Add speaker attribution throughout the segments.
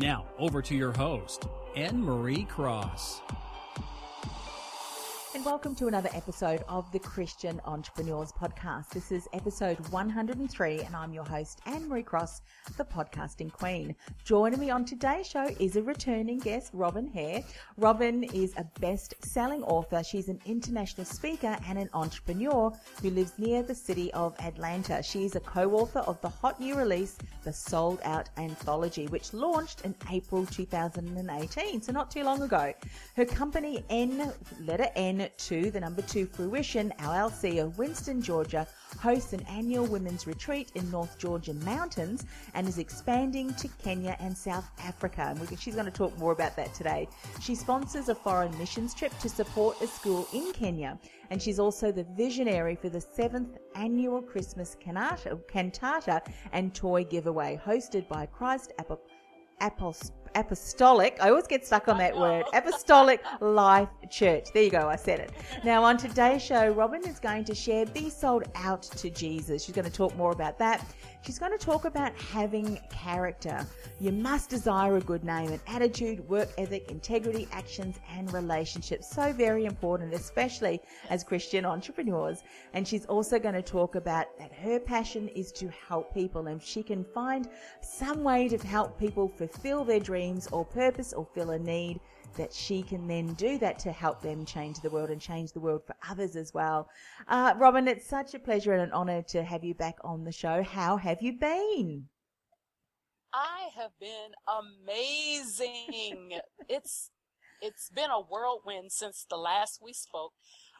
Speaker 1: Now, over to your host, Annemarie Cross.
Speaker 2: Welcome to another episode of the Christian Entrepreneurs Podcast. This is episode 103, and I'm your host, Annemarie Cross, the podcasting queen. Joining me on today's show is a returning guest, Robin Hair. Robin is a best selling author. She's an international speaker and an entrepreneur who lives near the city of Atlanta. She's a co author of the hot new release, The Souled Out Anthology, which launched in April 2018, so not too long ago. Her company, N, letter N, the number two Fruition LLC of Winston, Georgia, hosts an annual women's retreat in North Georgian mountains and is expanding to Kenya and South Africa. And she's going to talk more about that today. She sponsors a foreign missions trip to support a school in Kenya, and she's also the visionary for the seventh annual Christmas cantata, and toy giveaway hosted by Christ Apostolic apostolic. I always get stuck on that word. Apostolic Life Church. There you go. I said it. Now on today's show, Robin is going to share "Be Souled Out to Jesus." She's going to talk more about that. She's going to talk about having character. You must desire a good name, an attitude, work ethic, integrity, actions, and relationships. So very important, especially as Christian entrepreneurs. And she's also going to talk about that her passion is to help people and she can find some way to help people fulfill their dreams or purpose or fill a need that she can then do that to help them change the world and change the world for others as well. Uh, Robin, it's such a pleasure and an honor to have you back on the show. How have you been?
Speaker 3: I have been amazing. it's it's been a whirlwind since the last we spoke.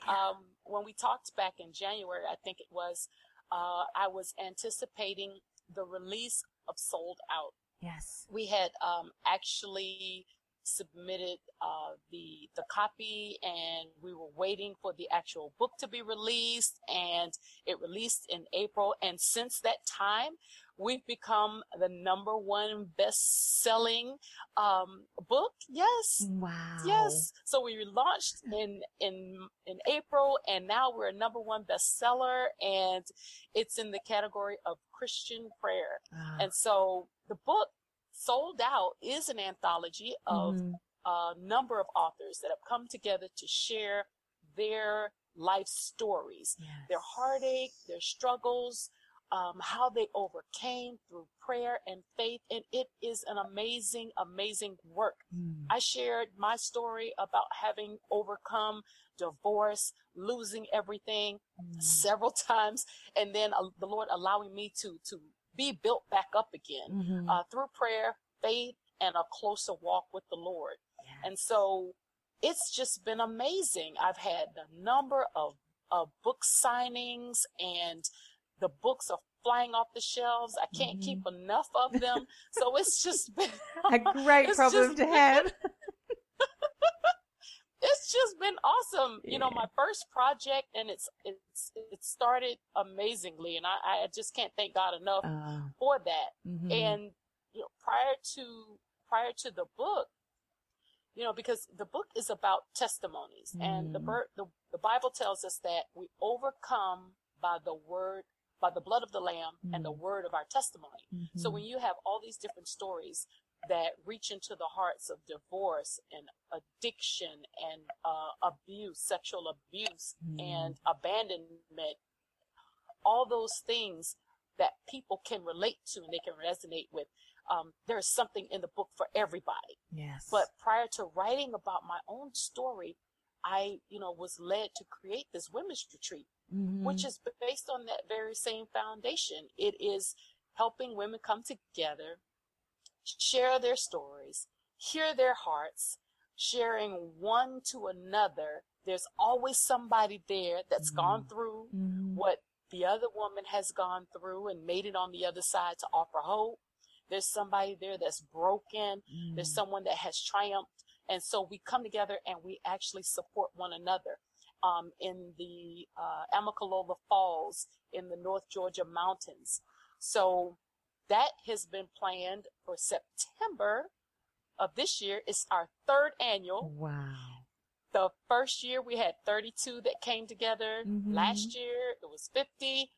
Speaker 3: Um, when we talked back in January, I think it was, uh, I was anticipating the release of Souled Out.
Speaker 2: Yes.
Speaker 3: We had um, actually submitted uh, the the copy, and we were waiting for the actual book to be released, and it released in April. And since that time, we've become the number one best selling um, book. Yes.
Speaker 2: Wow.
Speaker 3: Yes. So we launched in in in April, and now we're a number one bestseller, and it's in the category of Christian prayer. Ah. And so the book Souled Out is an anthology of mm-hmm. a number of authors that have come together to share their life stories, yes. their heartache, their struggles, um, how they overcame through prayer and faith. And it is an amazing, amazing work. Mm. I shared my story about having overcome divorce, losing everything mm. several times, and then uh, the Lord allowing me to, to be built back up again mm-hmm. uh, through prayer, faith, and a closer walk with the Lord. And so it's just been amazing. I've had a number of, of book signings and the books are flying off the shelves. I can't mm-hmm. keep enough of them. so it's just been
Speaker 2: a great problem to have.
Speaker 3: It's just been awesome. Yeah. You know, my first project and it's, it's, it started amazingly and I, I just can't thank God enough uh, for that. Mm-hmm. And, you know, prior to, prior to the book, you know, because the book is about testimonies mm. and the, mm. the, the Bible tells us that we overcome by the word by the blood of the lamb mm and the mm. word of our testimony. Mm-hmm. So when you have all these different stories that reach into the hearts of divorce and addiction and uh, abuse, sexual abuse mm and abandonment, all those things that people can relate to and they can resonate with. Um, there's something in the book for everybody.
Speaker 2: Yes.
Speaker 3: But prior to writing about my own story, I, you know, was led to create this women's retreat, mm-hmm. which is based on that very same foundation. It is helping women come together, share their stories, hear their hearts, sharing one to another. There's always somebody there that's mm-hmm. gone through mm-hmm. what the other woman has gone through and made it on the other side to offer hope. There's somebody there that's broken. There's mm. someone that has triumphed And so we come together and we actually support one another. Um, in the uh, Amicalola Falls in the North Georgia mountains. So that has been planned for September of this year. It's our third annual.
Speaker 2: Wow.
Speaker 3: The first year we had 32 that came together.
Speaker 2: Mhm.
Speaker 3: Last year it was 50.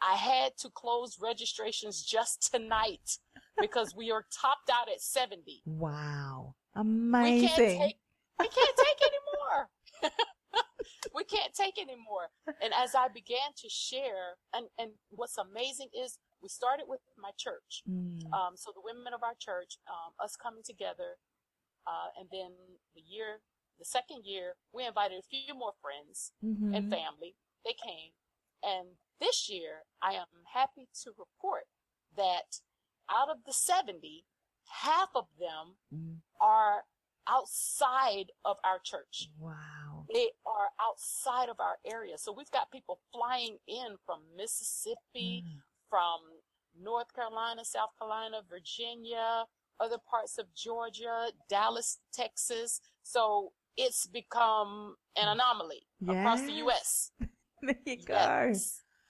Speaker 3: I had to close registrations just tonight because we are topped out at 70.
Speaker 2: Wow.
Speaker 3: We
Speaker 2: Amazing.
Speaker 3: can't take we can't take anymore. we can't take anymore. And as I began to share, and, and what's amazing is we started with my church.
Speaker 2: Mm.
Speaker 3: Um, so the women of our church, um, us coming together, uh, and then the year, the second year, we invited a few more friends
Speaker 2: Mhm.
Speaker 3: and family. They came. And this year, I am happy to report that out of the 70, half of them
Speaker 2: Mm.
Speaker 3: are outside of our church.
Speaker 2: Wow.
Speaker 3: They are outside of our area. So we've got people flying in from Mississippi,
Speaker 2: Mm.
Speaker 3: From North Carolina, South Carolina, Virginia, other parts of Georgia, Dallas, Texas. So it's become an anomaly across the U.S.
Speaker 2: There you go.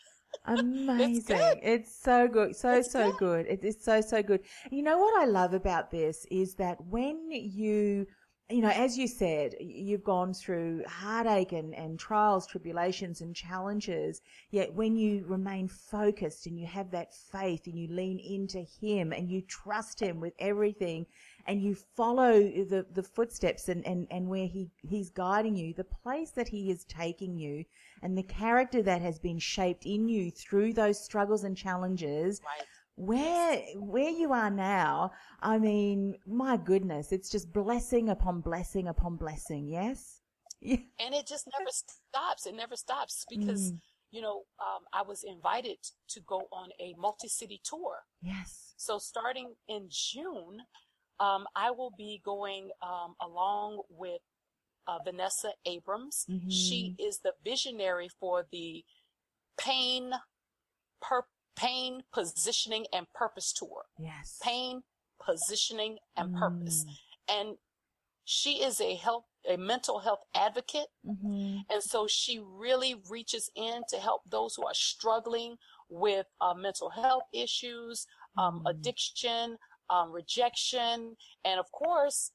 Speaker 2: Amazing. It's so good. So,
Speaker 3: It's
Speaker 2: so
Speaker 3: good.
Speaker 2: good. It is so, so good. You know what I love about this is that when you, you know, as you said, you've gone through heartache and, and trials, tribulations and challenges. Yet when you remain focused and you have that faith and you lean into Him and you trust Him with everything and you follow the, the footsteps and, and, and where he, He's guiding you, the place that He is taking you and the character that has been shaped in you through those struggles and challenges
Speaker 3: Right.
Speaker 2: Where where you are now i mean my goodness it's just blessing upon blessing upon blessing yes yeah.
Speaker 3: And it just never stops. It never stops because,
Speaker 2: Mm.
Speaker 3: you know, um, I was invited to go on a multi-city tour.
Speaker 2: yes
Speaker 3: So starting in June, um, I will be going um, along with uh, Vanessa Abrams. She is the visionary for the pain, per, pain positioning and purpose tour.
Speaker 2: yes
Speaker 3: Pain, positioning, and purpose.
Speaker 2: Mm.
Speaker 3: And she is a health, a mental health advocate.
Speaker 2: Mhm.
Speaker 3: And so she really reaches in to help those who are struggling with uh, mental health issues, um,
Speaker 2: Mm.
Speaker 3: addiction, um, rejection. And of course,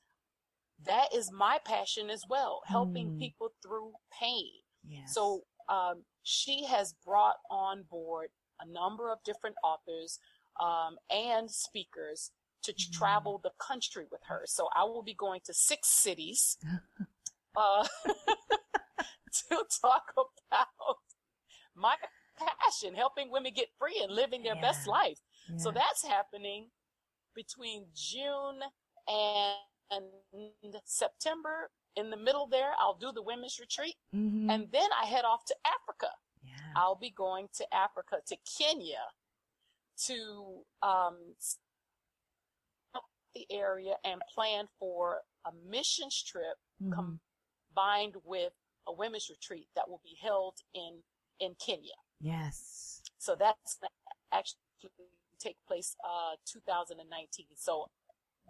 Speaker 3: that is my passion as well, helping
Speaker 2: Mm.
Speaker 3: people through pain.
Speaker 2: yes
Speaker 3: So um, she has brought on board a number of different authors um, and speakers to
Speaker 2: Mm.
Speaker 3: travel the country with her. So I will be going to six cities uh, to talk about my passion, helping women get free and living their best
Speaker 2: Yeah.
Speaker 3: life. So that's happening between June and, and September. In the middle there, I'll do the women's retreat.
Speaker 2: Mhm.
Speaker 3: And then I head off to Africa. I'll be going to Africa, to Kenya, to um, the area and plan for a missions trip
Speaker 2: Mhm.
Speaker 3: combined with a women's retreat that will be held in in Kenya.
Speaker 2: yes
Speaker 3: So that's actually take place uh 2019. So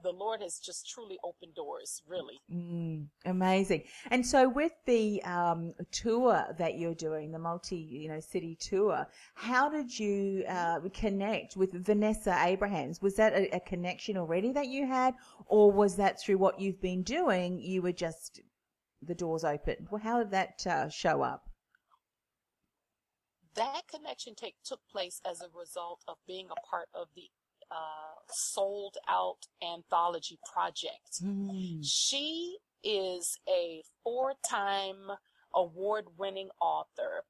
Speaker 3: the Lord has just truly opened doors, really.
Speaker 2: Mm, amazing. And so with the um, tour that you're doing, the multi, you know, city tour, how did you uh, connect with Vanessa Abrahams? Was that a, a connection already that you had, or was that through what you've been doing? You were just the doors open. Well, how did that uh, show up?
Speaker 3: That connection take took place as a result of being a part of the uh, souled out anthology project.
Speaker 2: Mm,
Speaker 3: She is a four-time award-winning author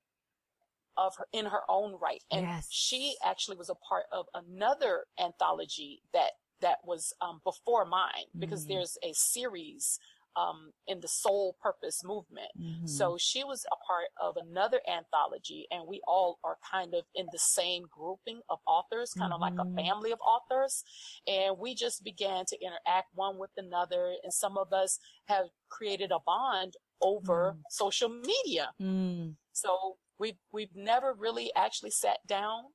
Speaker 3: of her in her own right, and
Speaker 2: Yes.
Speaker 3: she actually was a part of another anthology that that was um, before mine because
Speaker 2: Mm.
Speaker 3: there's a series um, in the soul purpose movement.
Speaker 2: mhm.
Speaker 3: So she was a part of another anthology, and we all are kind of in the same grouping of authors, kind of like a
Speaker 2: Mhm.
Speaker 3: family of authors. And we just began to interact one with another, and some of us have created a bond over
Speaker 2: Mm.
Speaker 3: social media.
Speaker 2: Mm,
Speaker 3: So we've we've never really actually sat down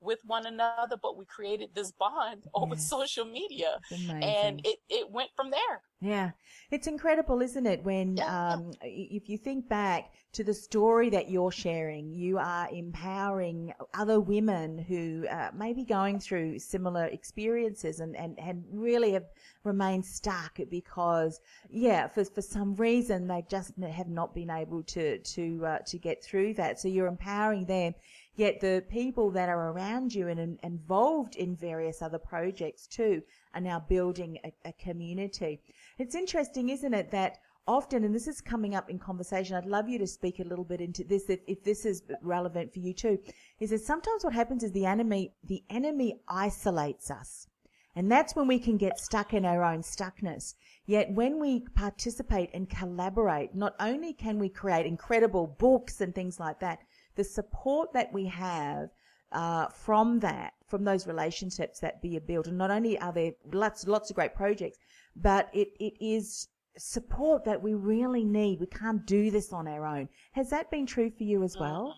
Speaker 3: with one another, but we created this bond over
Speaker 2: Yes.
Speaker 3: social media, and it it went from there.
Speaker 2: Yeah. It's incredible, isn't it? When,
Speaker 3: Yeah.
Speaker 2: um, if you think back to the story that you're sharing, you are empowering other women who uh, may be going through similar experiences and, and, and really have remained stuck because, yeah, for, for some reason they just have not been able to, to, uh, to get through that. So you're empowering them. Yet the people that are around you and, involved in various other projects too are now building a, a community. It's interesting, isn't it, that often, and this is coming up in conversation, I'd love you to speak a little bit into this if, if this is relevant for you too, is that sometimes what happens is the enemy, the enemy isolates us. And that's when we can get stuck in our own stuckness. Yet when we participate and collaborate, not only can we create incredible books and things like that, the support that we have uh, from that, from those relationships that be built, and not only are there lots, lots of great projects, but it, it is support that we really need. We can't do this on our own. Has that been true for you as well?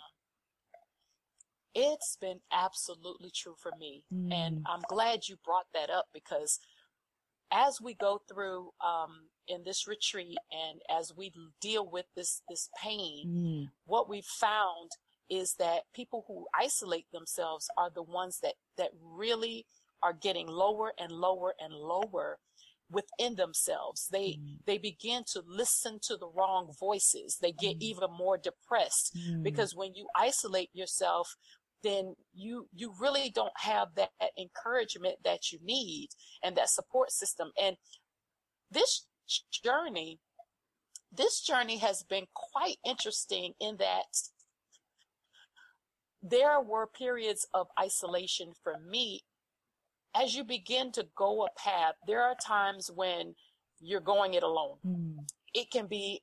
Speaker 3: It's been absolutely true for me. And
Speaker 2: Mm.
Speaker 3: I'm glad you brought that up because as we go through um, in this retreat and as we deal with this this pain,
Speaker 2: Mm.
Speaker 3: what we've found is that people who isolate themselves are the ones that that really are getting lower and lower and lower within themselves they they begin to listen to the wrong voices they get even more depressed
Speaker 2: Mm.
Speaker 3: because when you isolate yourself then you you really don't have that, encouragement that you need and that support system. And this journey this journey has been quite interesting in that there were periods of isolation for me. As you begin to go a path there are times when you're going it alone.
Speaker 2: Mm.
Speaker 3: it can be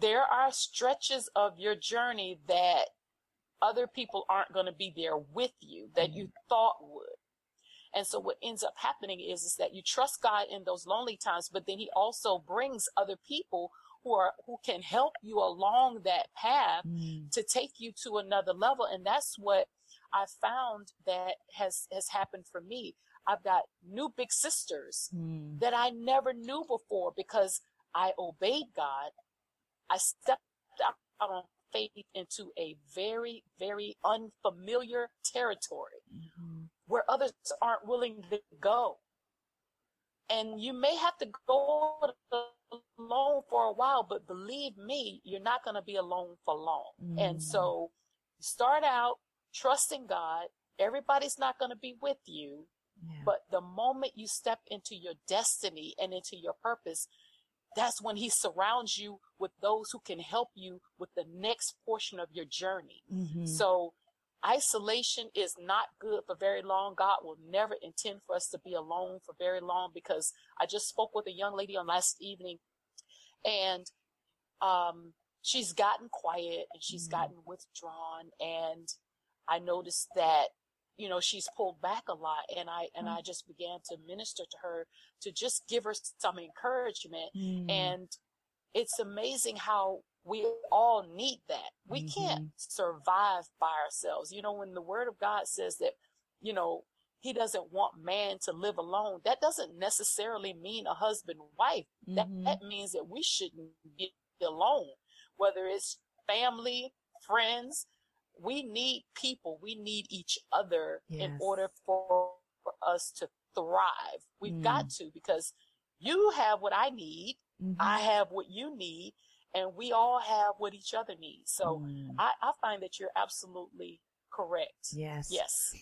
Speaker 3: there are stretches of your journey that other people aren't going to be there with you that you thought would. And so what ends up happening is is that you trust God in those lonely times but then he also brings other people who are who can help you along that path
Speaker 2: Mm.
Speaker 3: to take you to another level. And that's what i found that has has happened for me. I've got new big sisters
Speaker 2: Mm.
Speaker 3: that i never knew before because i obeyed god. I stepped out on faith into a very very unfamiliar territory
Speaker 2: Mhm.
Speaker 3: where others aren't willing to go and you may have to go alone for a while but believe me you're not going to be alone for long and
Speaker 2: Mm.
Speaker 3: so start out trusting god everybody's not going to be with you
Speaker 2: Yeah.
Speaker 3: but the moment you step into your destiny and into your purpose that's when he surrounds you with those who can help you with the next portion of your journey
Speaker 2: Mhm.
Speaker 3: so isolation is not good for very long. God will never intend for us to be alone for very long because I just spoke with a young lady on last evening and um she's gotten quiet and she's
Speaker 2: Mhm.
Speaker 3: gotten withdrawn and I noticed that you know she's pulled back a lot and I and I just began to minister to her to just give her some encouragement
Speaker 2: Mm.
Speaker 3: and it's amazing how we all need that. We can't survive by ourselves. You know, when the word of God says that, you know, he doesn't want man to live alone, that doesn't necessarily mean a husband wife. That,
Speaker 2: Mhm.
Speaker 3: that means that we shouldn't be alone, whether it's family, friends. We need people. We need each other in order for, for us to thrive. We've
Speaker 2: Mm.
Speaker 3: got to because you have what I need.
Speaker 2: Mhm.
Speaker 3: I have what you need, and we all have what each other needs. So
Speaker 2: Mm.
Speaker 3: I, I find that you're absolutely correct.
Speaker 2: Yes.
Speaker 3: Yes.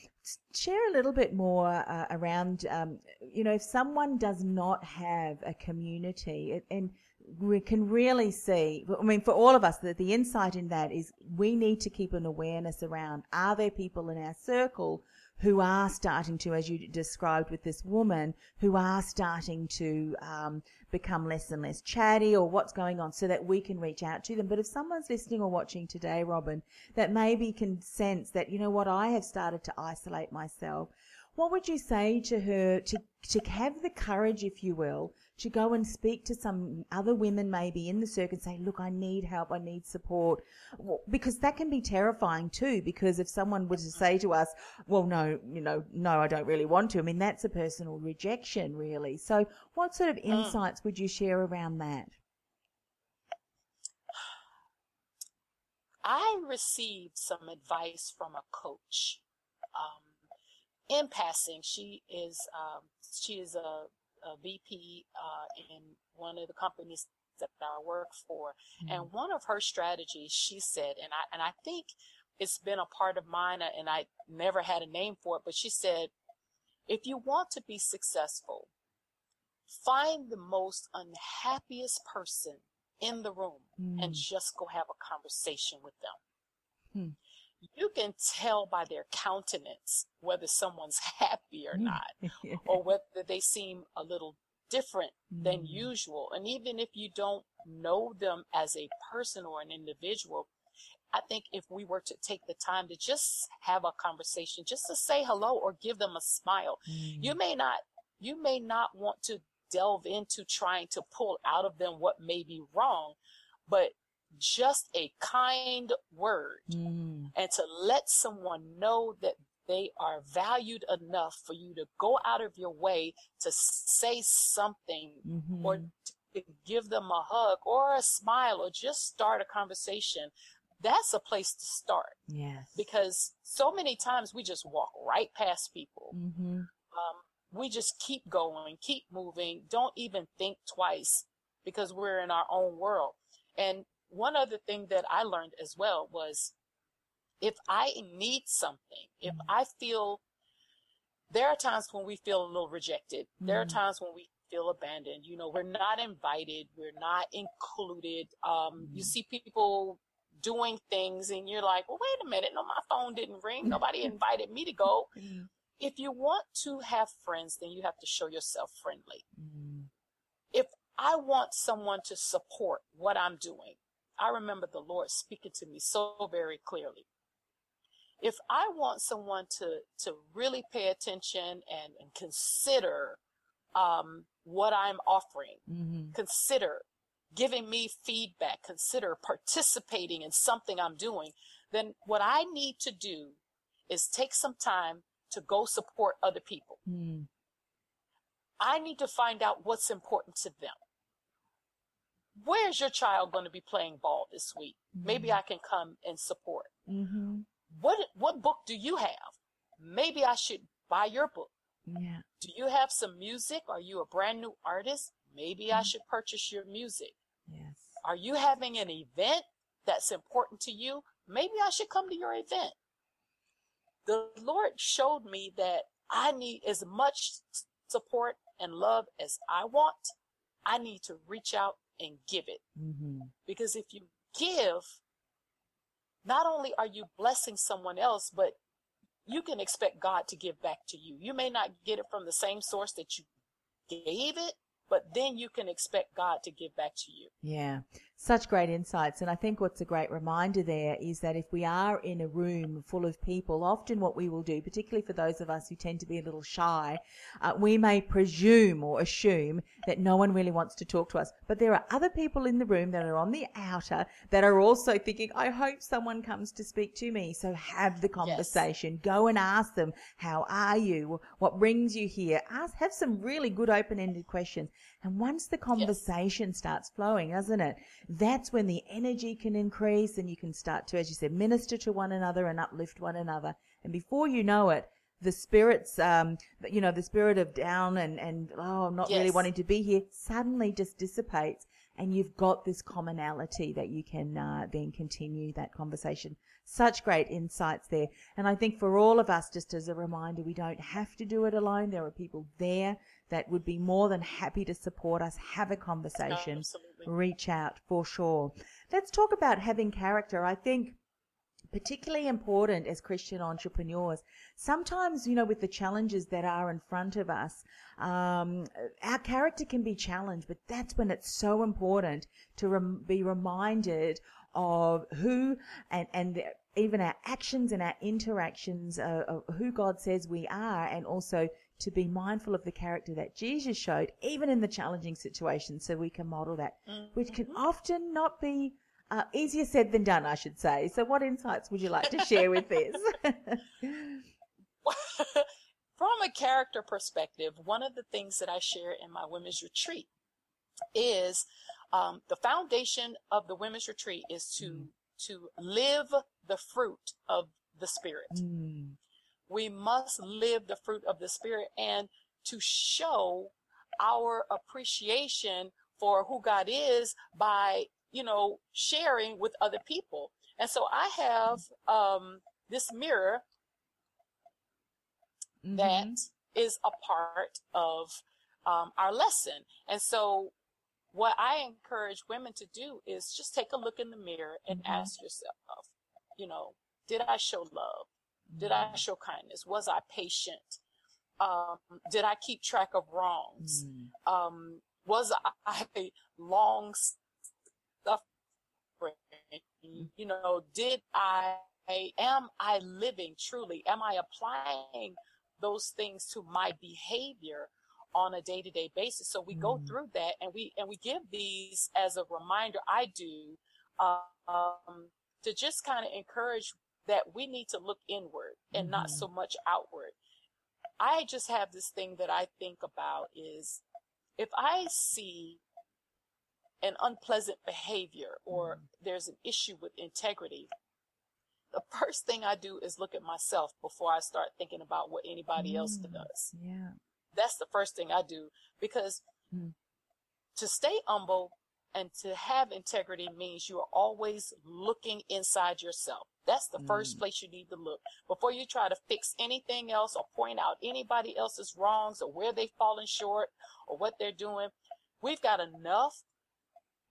Speaker 2: share a little bit more uh, around, um, you know, if someone does not have a community, it, and we can really see, I mean, for all of us, that the insight in that is we need to keep an awareness around are there people in our circle who are starting to, as you described with this woman, who are starting to um, become less and less chatty or what's going on so that we can reach out to them. But if someone's listening or watching today, Robin, that maybe can sense that, you know what, I have started to isolate myself. what would you say to her to, to have the courage, if you will, to go and speak to some other women maybe in the circuit and say, look, I need help, I need support. Because that can be terrifying too, because if someone were to say to us, well, no, you know, no, I don't really want to, I mean, that's a personal rejection really. So what sort of mm. insights would you share around that?
Speaker 3: I received some advice from a coach. Um, in passing, she is um, she is a a VP uh, in one of the companies that I work for. Mm-hmm. And one of her strategies, she said, and I, and I think it's been a part of mine uh, and I never had a name for it, but she said, if you want to be successful, find the most unhappiest person in the room mm. and just go have a conversation with them. Mm you can tell by their countenance whether someone's happy or not, or whether they seem a little different than mm. usual. And even if you don't know them as a person or an individual, I think if we were to take the time to just have a conversation, just to say hello or give them a smile, mm. you may not, you may not want to delve into trying to pull out of them what may be wrong, but just a kind word mm. and to let someone know that they are valued enough for you to go out of your way to say something mm-hmm. or to give them a hug or a smile or just start a conversation that's a place to start
Speaker 2: yes
Speaker 3: because so many times we just walk right past people mm-hmm. um, we just keep going keep moving don't even think twice because we're in our own world and one other thing that I learned as well was if I need something, if mm-hmm. I feel there are times when we feel a little rejected. There are mm-hmm. times when we feel abandoned. You know, we're not invited. We're not included. Um, you see people doing things and you're like, well, wait a minute. No, my phone didn't ring. Nobody invited me to go. If you want to have friends, then you have to show yourself friendly. If I want someone to support what I'm doing, I remember the Lord speaking to me so very clearly. If I want someone to, to really pay attention and, and consider um, what I'm offering, mm-hmm. consider giving me feedback, consider participating in something I'm doing, then what I need to do is take some time to go support other people. Mm. I need to find out what's important to them where's your child going to be playing ball this week? Mm-hmm. Maybe I can come and support. Mm-hmm. What what book do you have? Maybe I should buy your book.
Speaker 2: Yeah.
Speaker 3: Do you have some music? Are you a brand new artist? Maybe mm-hmm. I should purchase your music.
Speaker 2: Yes.
Speaker 3: Are you having an event that's important to you? Maybe I should come to your event. The Lord showed me that I need as much support and love as I want. I need to reach out and give it. Mm-hmm. Because if you give, not only are you blessing someone else, but you can expect God to give back to you. You may not get it from the same source that you gave it, but then you can expect God to give back to you.
Speaker 2: Yeah. Such great insights. And I think what's a great reminder there is that if we are in a room full of people, often what we will do, particularly for those of us who tend to be a little shy, uh, we may presume or assume that no one really wants to talk to us. But there are other people in the room that are on the outer that are also thinking, I hope someone comes to speak to me. So have the conversation. Yes. Go and ask them, how are you? What brings you here? Ask, have some really good open-ended questions. And once the conversation yes. starts flowing, doesn't it? That's when the energy can increase and you can start to, as you said, minister to one another and uplift one another. And before you know it, the spirits, um, you know, the spirit of down and, and, oh, I'm not yes. really wanting to be here suddenly just dissipates and you've got this commonality that you can uh, then continue that conversation. Such great insights there. And I think for all of us, just as a reminder, we don't have to do it alone. There are people there that would be more than happy to support us, have a conversation,
Speaker 3: no,
Speaker 2: reach out for sure. Let's talk about having character. I think particularly important as Christian entrepreneurs. Sometimes, you know, with the challenges that are in front of us, um, our character can be challenged, but that's when it's so important to rem- be reminded of who and, and even our actions and our interactions uh, of who God says we are, and also to be mindful of the character that Jesus showed, even in the challenging situations, so we can model that, mm-hmm. which can mm-hmm. often not be uh, easier said than done, I should say. So, what insights would you like to share with this?
Speaker 3: From a character perspective, one of the things that I share in my women's retreat is um, the foundation of the women's retreat is to mm. to live the fruit of the spirit. Mm. We must live the fruit of the spirit and to show our appreciation for who God is by, you know, sharing with other people. And so I have um, this mirror mm-hmm. that is a part of um, our lesson. And so what I encourage women to do is just take a look in the mirror and mm-hmm. ask yourself, you know, did I show love? Did I show kindness? Was I patient? Um, did I keep track of wrongs? Mm. Um, was I long suffering? You know, did I, am I living truly? Am I applying those things to my behavior on a day to day basis? So we mm. go through that and we, and we give these as a reminder. I do, um, to just kind of encourage that we need to look inward and mm-hmm. not so much outward. I just have this thing that I think about is if I see an unpleasant behavior or mm-hmm. there's an issue with integrity, the first thing I do is look at myself before I start thinking about what anybody mm, else does.
Speaker 2: Yeah.
Speaker 3: That's the first thing I do because mm. to stay humble and to have integrity means you are always looking inside yourself. That's the mm. first place you need to look before you try to fix anything else or point out anybody else's wrongs or where they've fallen short or what they're doing. We've got enough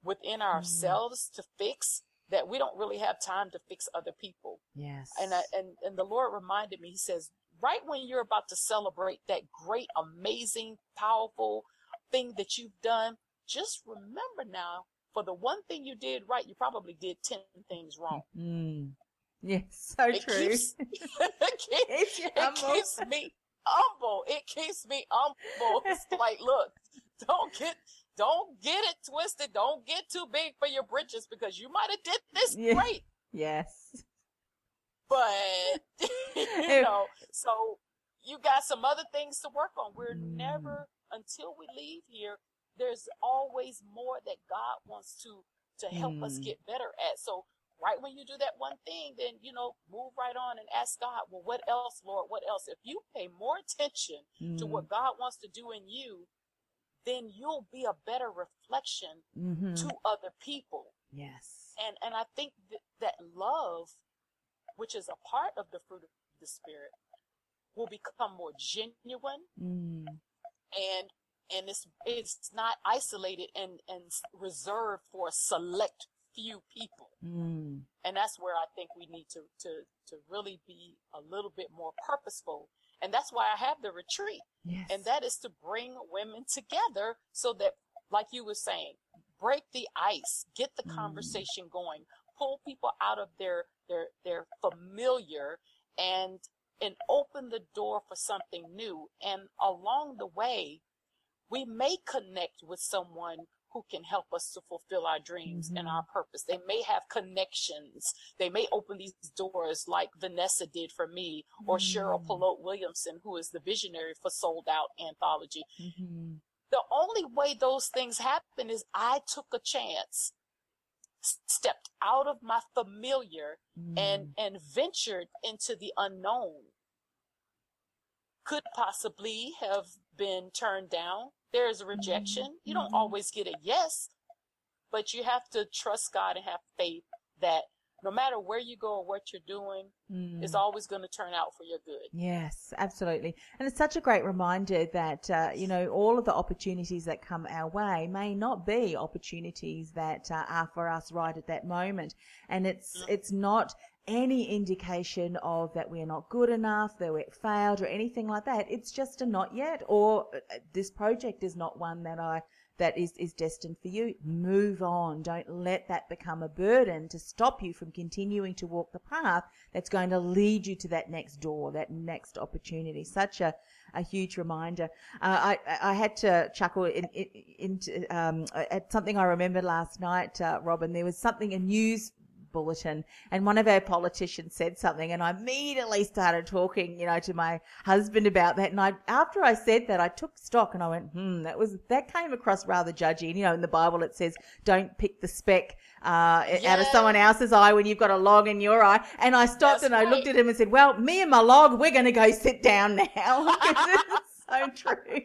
Speaker 3: within mm. ourselves mm. to fix that we don't really have time to fix other people.
Speaker 2: Yes.
Speaker 3: And I, and and the Lord reminded me. He says, right when you're about to celebrate that great, amazing, powerful thing that you've done, just remember now, for the one thing you did right, you probably did 10 things wrong.
Speaker 2: Mm. Yes, so
Speaker 3: it
Speaker 2: true.
Speaker 3: Keeps, it, keeps, it keeps me humble. It keeps me humble. It's like, look, don't get, don't get it twisted. Don't get too big for your britches because you might have did this yeah. great.
Speaker 2: Yes.
Speaker 3: But, you know, so you got some other things to work on. We're mm. never, until we leave here, there's always more that God wants to to help mm. us get better at. So right when you do that one thing, then you know, move right on and ask God, well, what else, Lord? What else? If you pay more attention mm. to what God wants to do in you, then you'll be a better reflection mm-hmm. to other people.
Speaker 2: Yes.
Speaker 3: And and I think that, that love, which is a part of the fruit of the spirit, will become more genuine
Speaker 2: mm.
Speaker 3: and and it's it's not isolated and and reserved for a select few people
Speaker 2: mm.
Speaker 3: and that's where i think we need to to to really be a little bit more purposeful and that's why i have the retreat
Speaker 2: yes.
Speaker 3: and that is to bring women together so that like you were saying break the ice get the mm. conversation going pull people out of their their their familiar and and open the door for something new and along the way we may connect with someone who can help us to fulfill our dreams mm-hmm. and our purpose. They may have connections. They may open these doors like Vanessa did for me or mm-hmm. Cheryl Polote Williamson, who is the visionary for Souled Out Anthology.
Speaker 2: Mm-hmm.
Speaker 3: The only way those things happen is I took a chance, stepped out of my familiar and,
Speaker 2: Mm.
Speaker 3: and ventured into the unknown. Could possibly have been turned down. There is a rejection. You don't
Speaker 2: Mm-hmm.
Speaker 3: always get a yes, but you have to trust God and have faith that no matter where you go or what you're doing,
Speaker 2: Mm.
Speaker 3: it's always going to turn out for your good.
Speaker 2: Yes, absolutely. And it's such a great reminder that, uh, you know, all of the opportunities that come our way may not be opportunities that uh, are for us right at that moment. And it's,
Speaker 3: Mhm.
Speaker 2: it's not any indication of that we're not good enough, that we failed, or anything like that. It's just a not yet, or uh, this project is not one that I that is, is destined for you. Move on. Don't let that become a burden to stop you from continuing to walk the path that's going to lead you to that next door, that next opportunity. Such a, a huge reminder. Uh, I, I had to chuckle in, in, in um, at something I remembered last night, uh, Robin. There was something, a news bulletin and one of our politicians said something and I immediately started talking, you know, to my husband about that. And I, after I said that, I took stock and I went, hmm, that was, that came across rather judgy. And, you know, in the Bible it says, don't pick the speck, uh, yes. out of someone else's eye when you've got a log in your eye. And I stopped That's and I looked at him and said, well, me and my log, we're going to go sit down now. so true.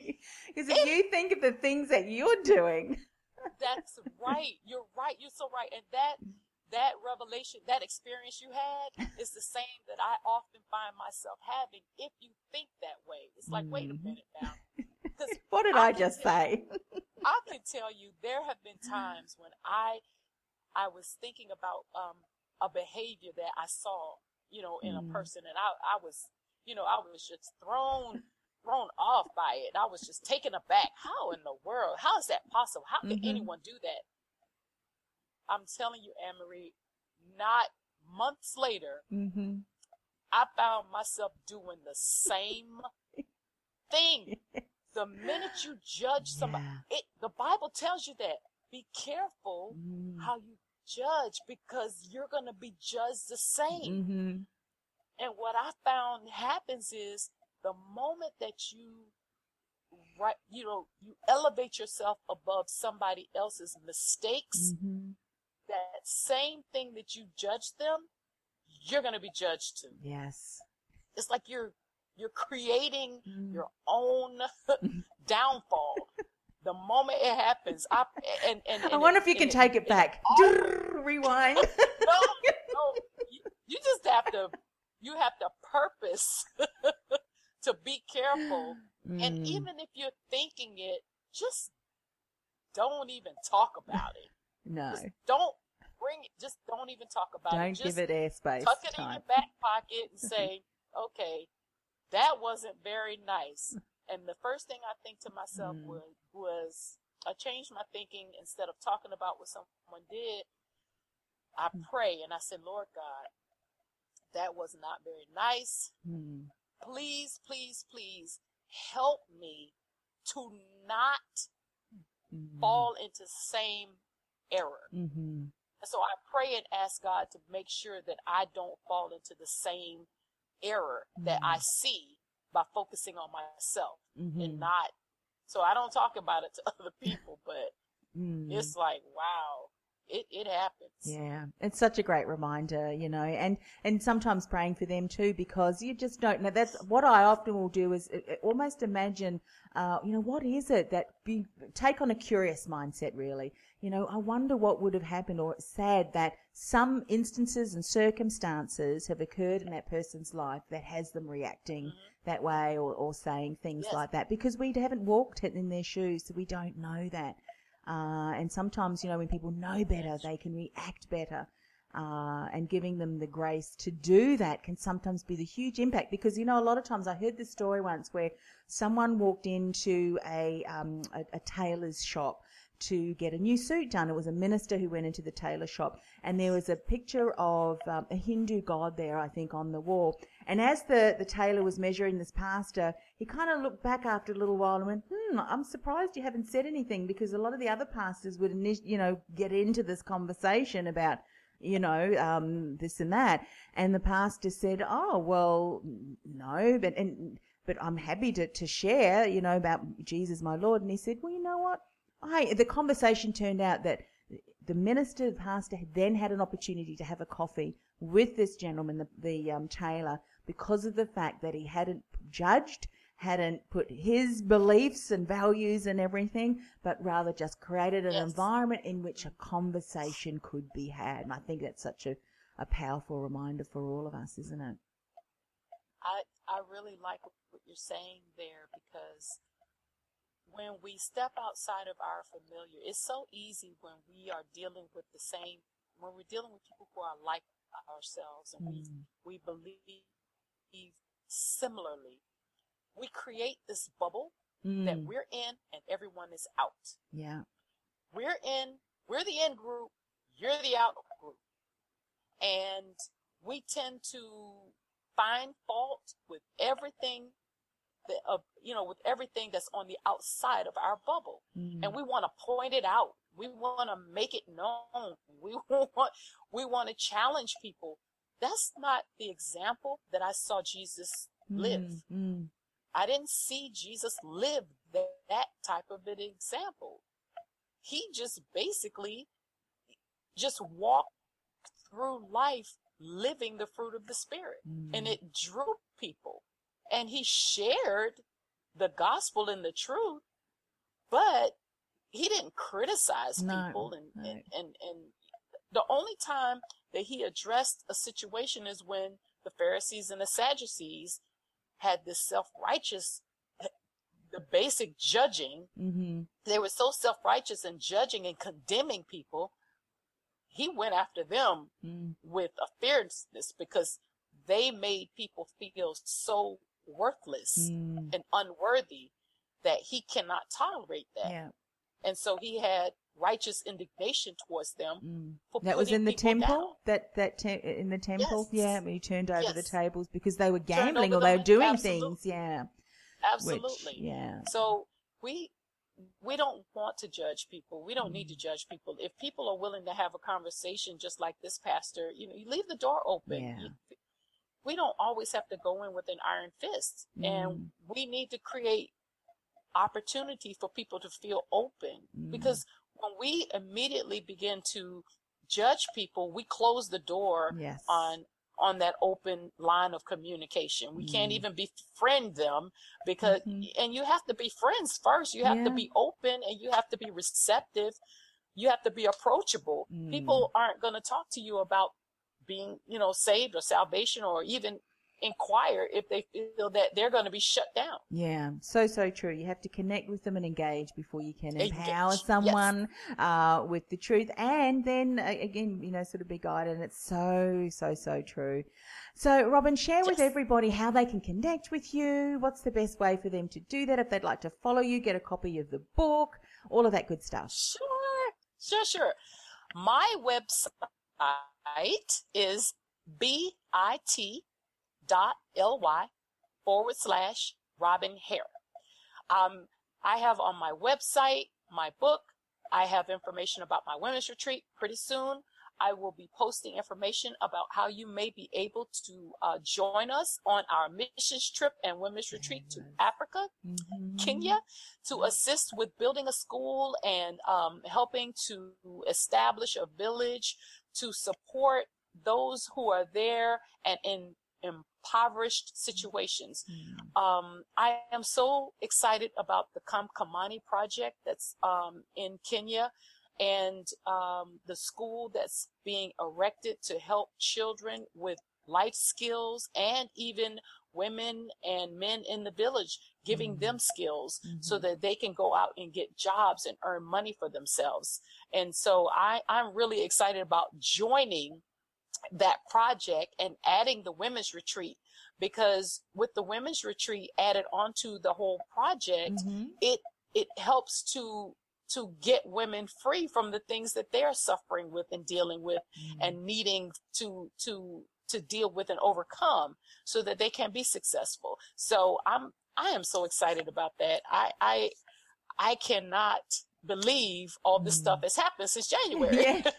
Speaker 2: Because if you think of the things that you're doing,
Speaker 3: that's right. You're right. You're so right. And that that revelation, that experience you had is the same that I often find myself having if you think that way. It's like, mm. wait a mm-hmm. minute now.
Speaker 2: what did I, I just tell, say?
Speaker 3: I can tell you there have been times when I I was thinking about um, a behavior that I saw, you know, in mm. a person and I, I was, you know, I was just thrown thrown off by it. I was just taken aback. How in the world? How is that possible? How can mm-hmm. anyone do that? I'm telling you, Annemarie, not months later, mm-hmm. I found myself doing the same thing. The minute you judge somebody, yeah. it, the Bible tells you that. Be careful mm. how you judge because you're going to be judged the same. Mm-hmm. And what I found happens is the moment that you right you know you elevate yourself above somebody else's mistakes mm-hmm that same thing that you judge them, you're going to be judged too.
Speaker 2: Yes.
Speaker 3: It's like you're you're creating mm. your own downfall. the moment it happens, I and, and, and
Speaker 2: I wonder it, if you can it, take it, it back. Rewind. no,
Speaker 3: no, you, you just have to you have to purpose to be careful. Mm. And even if you're thinking it, just don't even talk about it.
Speaker 2: No.
Speaker 3: Just don't bring it. Just don't even talk about
Speaker 2: don't
Speaker 3: it.
Speaker 2: Don't give it airspace.
Speaker 3: Tuck it time. in your back pocket and say, okay, that wasn't very nice. And the first thing I think to myself mm. was, was I changed my thinking instead of talking about what someone did. I mm. pray and I said, Lord God, that was not very nice. Mm. Please, please, please help me to not mm. fall into same error. Mm-hmm. So I pray and ask God to make sure that I don't fall into the same error mm-hmm. that I mm-hmm. see by focusing on myself mm-hmm. and not. So I don't talk about it to other people, but mm. it's like, wow, it, it happens.
Speaker 2: Yeah, it's such a great reminder, you know, and and sometimes praying for them too because you just don't know. That's what I often will do is uh, uh, almost imagine, uh, you know, what is it that be, take on a curious mindset, really. You know, I wonder what would have happened, or it's sad that some instances and circumstances have occurred in that person's life that has them reacting mm-hmm. that way or, or saying things yes. like that because we haven't walked in their shoes, so we don't know that. Uh, and sometimes, you know, when people know better, they can react better. Uh, and giving them the grace to do that can sometimes be the huge impact because you know a lot of times I heard this story once where someone walked into a um, a, a tailor's shop to get a new suit done. It was a minister who went into the tailor shop, and there was a picture of um, a Hindu god there, I think, on the wall. And as the, the tailor was measuring this pastor, he kind of looked back after a little while and went, "Hmm, I'm surprised you haven't said anything because a lot of the other pastors would, you know, get into this conversation about." you know, um, this and that. And the pastor said, "Oh, well, no, but and but I'm happy to to share, you know, about Jesus, my Lord." And he said, "Well, you? I, the conversation turned out that the minister, the pastor, then had an opportunity to have a coffee with this gentleman, the, the um, tailor, because of the fact that he hadn't judged, hadn't put his beliefs and values and everything, but rather just created an yes. environment in which a conversation could be had. And I think that's such a, a powerful reminder for all of us, isn't it?
Speaker 3: I I really like what you're saying there because when we step outside of our familiar, it's so easy when we are dealing with the same when we're dealing with people who are like ourselves and we
Speaker 2: Mm.
Speaker 3: we believe similarly, we create this bubble that
Speaker 2: Mm.
Speaker 3: we're in and everyone is out.
Speaker 2: Yeah.
Speaker 3: We're in, we're the in group, you're the out group. And we tend to find fault with everything uh, you know, with everything that's on the outside of our bubble.
Speaker 2: Mm.
Speaker 3: And we want to point it out. We want to make it known. We want, we want to challenge people. That's not the example that I saw Jesus live.
Speaker 2: Mm. Mm.
Speaker 3: I didn't see Jesus live that, that type of an example. He just basically just walked through life living the fruit of the spirit and
Speaker 2: Mm.
Speaker 3: it drew people and he shared the gospel and the truth, but he didn't criticize
Speaker 2: No,
Speaker 3: people and,
Speaker 2: no.
Speaker 3: and, and, and the only time that he addressed a situation is when the Pharisees and the Sadducees had this self-righteous, the basic judging.
Speaker 2: Mhm.
Speaker 3: They were so self-righteous and judging and condemning people. He went after them
Speaker 2: Mm.
Speaker 3: with a fierceness because they made people feel so worthless
Speaker 2: Mm.
Speaker 3: and unworthy that he cannot tolerate that.
Speaker 2: Yeah.
Speaker 3: And so he had righteous indignation towards them
Speaker 2: Mm.
Speaker 3: for
Speaker 2: That was in the temple.
Speaker 3: down.
Speaker 2: That that te- in the temple.
Speaker 3: Yes.
Speaker 2: Yeah, when he turned over the tables because they were gambling or they were doing things. Yeah.
Speaker 3: Absolutely.
Speaker 2: Which, yeah.
Speaker 3: So we we don't want to judge people. We don't need
Speaker 2: Mm.
Speaker 3: to judge people. If people are willing to have a conversation just like this pastor, you know, you leave the door open.
Speaker 2: Yeah.
Speaker 3: You- we don't always have to go in with an iron fist.
Speaker 2: Mm.
Speaker 3: And we need to create opportunity for people to feel open
Speaker 2: Mm.
Speaker 3: because when we immediately begin to judge people, we close the door
Speaker 2: Yes.
Speaker 3: on on that open line of communication. We can't
Speaker 2: Mm.
Speaker 3: even befriend them because
Speaker 2: Mhm.
Speaker 3: and you have to be friends first. You have to be open and you have to be receptive. You have to be approachable.
Speaker 2: Mm.
Speaker 3: People aren't going to talk to you about being, you know, saved or salvation or even inquire if they feel that they're going to be shut down.
Speaker 2: Yeah, so so true. You have to connect with them and engage before you can
Speaker 3: Engage,
Speaker 2: empower
Speaker 3: yes.
Speaker 2: someone uh, with the truth, and then uh, again, you know, sort of be guided. And it's so so so true. So, Robin, share with everybody how they can connect with you. What's the best way for them to do that? If they'd like to follow you, get a copy of the book, all of that good stuff.
Speaker 3: Sure, sure, sure. My website is bit dot ly forward slash Robin Hair. Um, I have on my website my book. I have information about my women's retreat pretty soon. I will be posting information about how you may be able to uh, join us on our missions trip and women's retreat to
Speaker 2: Yes.
Speaker 3: Africa
Speaker 2: Mhm.
Speaker 3: Kenya to assist with building a school and um, helping to establish a village to support those who are there and in impoverished situations.
Speaker 2: Mm.
Speaker 3: Um, I am so excited about the Kamkamani project that's um, in Kenya and um, the school that's being erected to help children with life skills and even women and men in the village, giving
Speaker 2: Mhm.
Speaker 3: them skills so
Speaker 2: Mhm.
Speaker 3: that they can go out and get jobs and earn money for themselves. And so I, I'm really excited about joining that project and adding the women's retreat because with the women's retreat added onto the whole project,
Speaker 2: Mhm.
Speaker 3: it it helps to to get women free from the things that they're suffering with and dealing with
Speaker 2: Mm.
Speaker 3: and needing to to to deal with and overcome so that they can be successful. So I'm I am so excited about that. I I I cannot believe all this
Speaker 2: Mm.
Speaker 3: stuff has happened since January.
Speaker 2: yeah.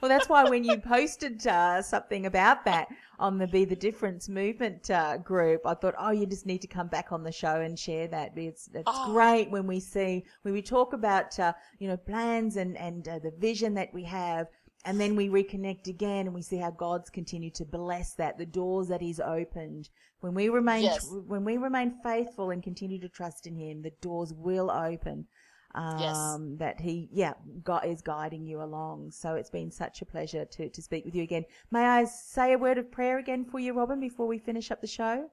Speaker 2: Well, that's why when you posted uh, something about that on the Be the Difference movement uh, group, I thought, oh, you just need to come back on the show and share that. It's, it's
Speaker 3: Oh.
Speaker 2: great when we see, when we talk about, uh, you know, plans and, and uh, the vision that we have. And then we reconnect again and we see how God's continued to bless that, the doors that He's opened. When we remain,
Speaker 3: Yes.
Speaker 2: when we remain faithful and continue to trust in Him, the doors will open
Speaker 3: Yes.
Speaker 2: um, that he, yeah, God is guiding you along. So it's been such a pleasure to, to speak with you again. May I say a word of prayer again for you, Robin, before we finish up the show?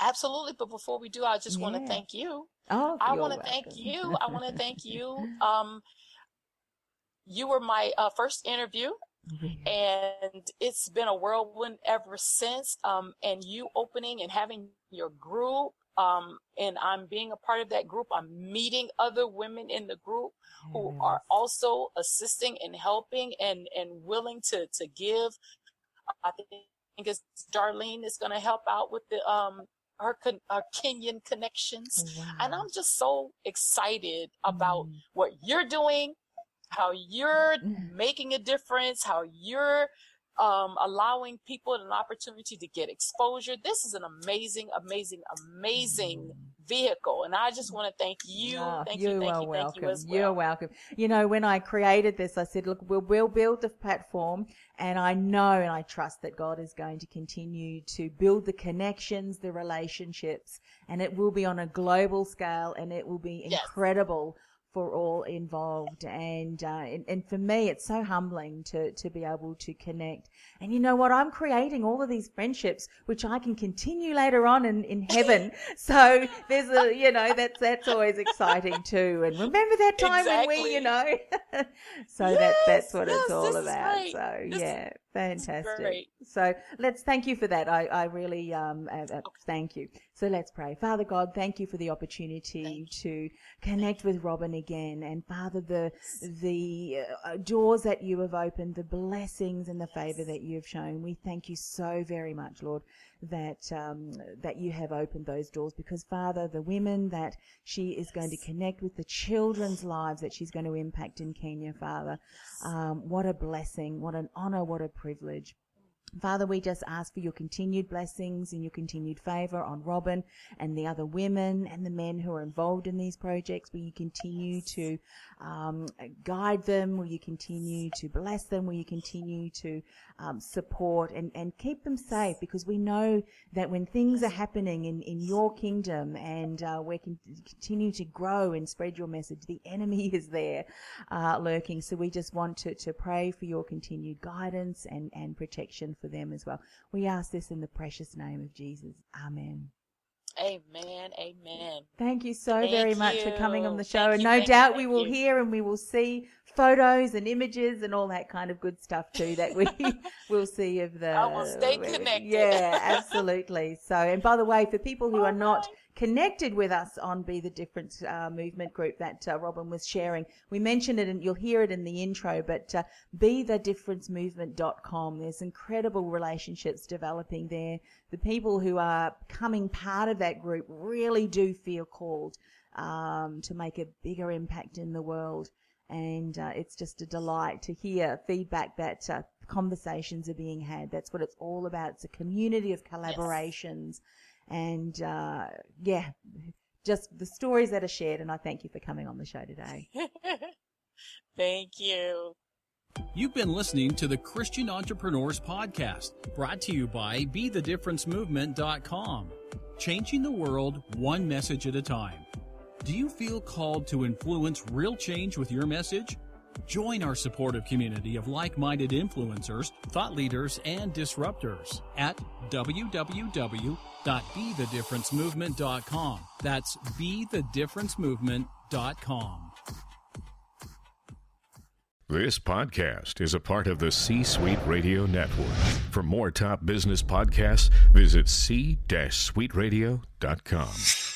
Speaker 3: Absolutely. But before we do, I just want to thank you.
Speaker 2: Oh,
Speaker 3: I want to thank you. I want to thank you. Um, you were my uh, first interview Mm-hmm. And it's been a whirlwind ever since. Um, and you opening and having your group, um, and I'm being a part of that group. I'm meeting other women in the group who are also assisting and helping and, and willing to, to give. I think it's Darlene is going to help out with the, um, her, her Kenyan connections. Wow. And I'm just so excited about mm. what you're doing, how you're mm. making a difference, how you're um, allowing people an opportunity to get exposure. This is an amazing, amazing, amazing mm. vehicle. And I just want to thank you.
Speaker 2: Oh,
Speaker 3: thank
Speaker 2: you,
Speaker 3: you, thank
Speaker 2: are
Speaker 3: you,
Speaker 2: welcome.
Speaker 3: You well.
Speaker 2: You're welcome. You know, when I created this, I said, look, we'll, we'll build the platform and I know and I trust that God is going to continue to build the connections, the relationships, and it will be on a global scale and it will be yes. incredible for all involved. And, uh, and, and for me, it's so humbling to, to be able to connect. And you know what? I'm creating all of these friendships, which I can continue later on in, in heaven. so there's a, you know, that's, that's always exciting too. And remember that time exactly. when we, you know, so yes, that, that's what yes, it's all about. So this yeah. Fantastic. So let's thank you for that. I, I really um, uh, uh, thank you. So let's pray. Father God, thank you for the opportunity to connect with Robin again. And Father, the the uh, doors that you have opened, the blessings and the favor that you have shown, we thank you so very much, Lord, that um, that you have opened those doors. Because Father, the women that she is going to connect with, the children's lives that she's going to impact in Kenya, Father, um, what a blessing, what an honor, what a privilege. Father, we just ask for your continued blessings and your continued favor on Robin and the other women and the men who are involved in these projects. Will you continue to um, guide them? Will you continue to bless them? Will you continue to um, support and, and keep them safe? Because we know that when things are happening in, in your kingdom and uh, we can continue to grow and spread your message, the enemy is there uh, lurking. So we just want to, to pray for your continued guidance and, and protection for them as well. We ask this in the precious name of Jesus. Amen.
Speaker 3: Amen. Amen.
Speaker 2: Thank you so Thank very you. much for coming on the show. Thank and no doubt you, we will hear and we will see photos and images and all that kind of good stuff too that we will see of the.
Speaker 3: I will stay connected.
Speaker 2: Yeah, absolutely. So, and by the way, for people who are not connected with us on Be the Difference uh, movement group that uh, Robin was sharing. We mentioned it and you'll hear it in the intro, but uh, BeTheDifferenceMovement.com. There's incredible relationships developing there. The people who are becoming part of that group really do feel called um, to make a bigger impact in the world. And uh, it's just a delight to hear feedback that uh, conversations are being had. That's what it's all about. It's a community of collaborations. Yes and uh, yeah, just the stories that are shared. And I thank you for coming on the show today.
Speaker 3: thank you.
Speaker 1: You've been listening to the Christian Entrepreneurs Podcast, brought to you by BeTheDifferenceMovement.com. Changing the world one message at a time. Do you feel called to influence real change with your message? Join our supportive community of like minded influencers, thought leaders, and disruptors at www.bethedifferencemovement.com. That's bethedifferencemovement.com.
Speaker 4: This podcast is a part of the C Suite Radio Network. For more top business podcasts, visit c-suiteradio.com.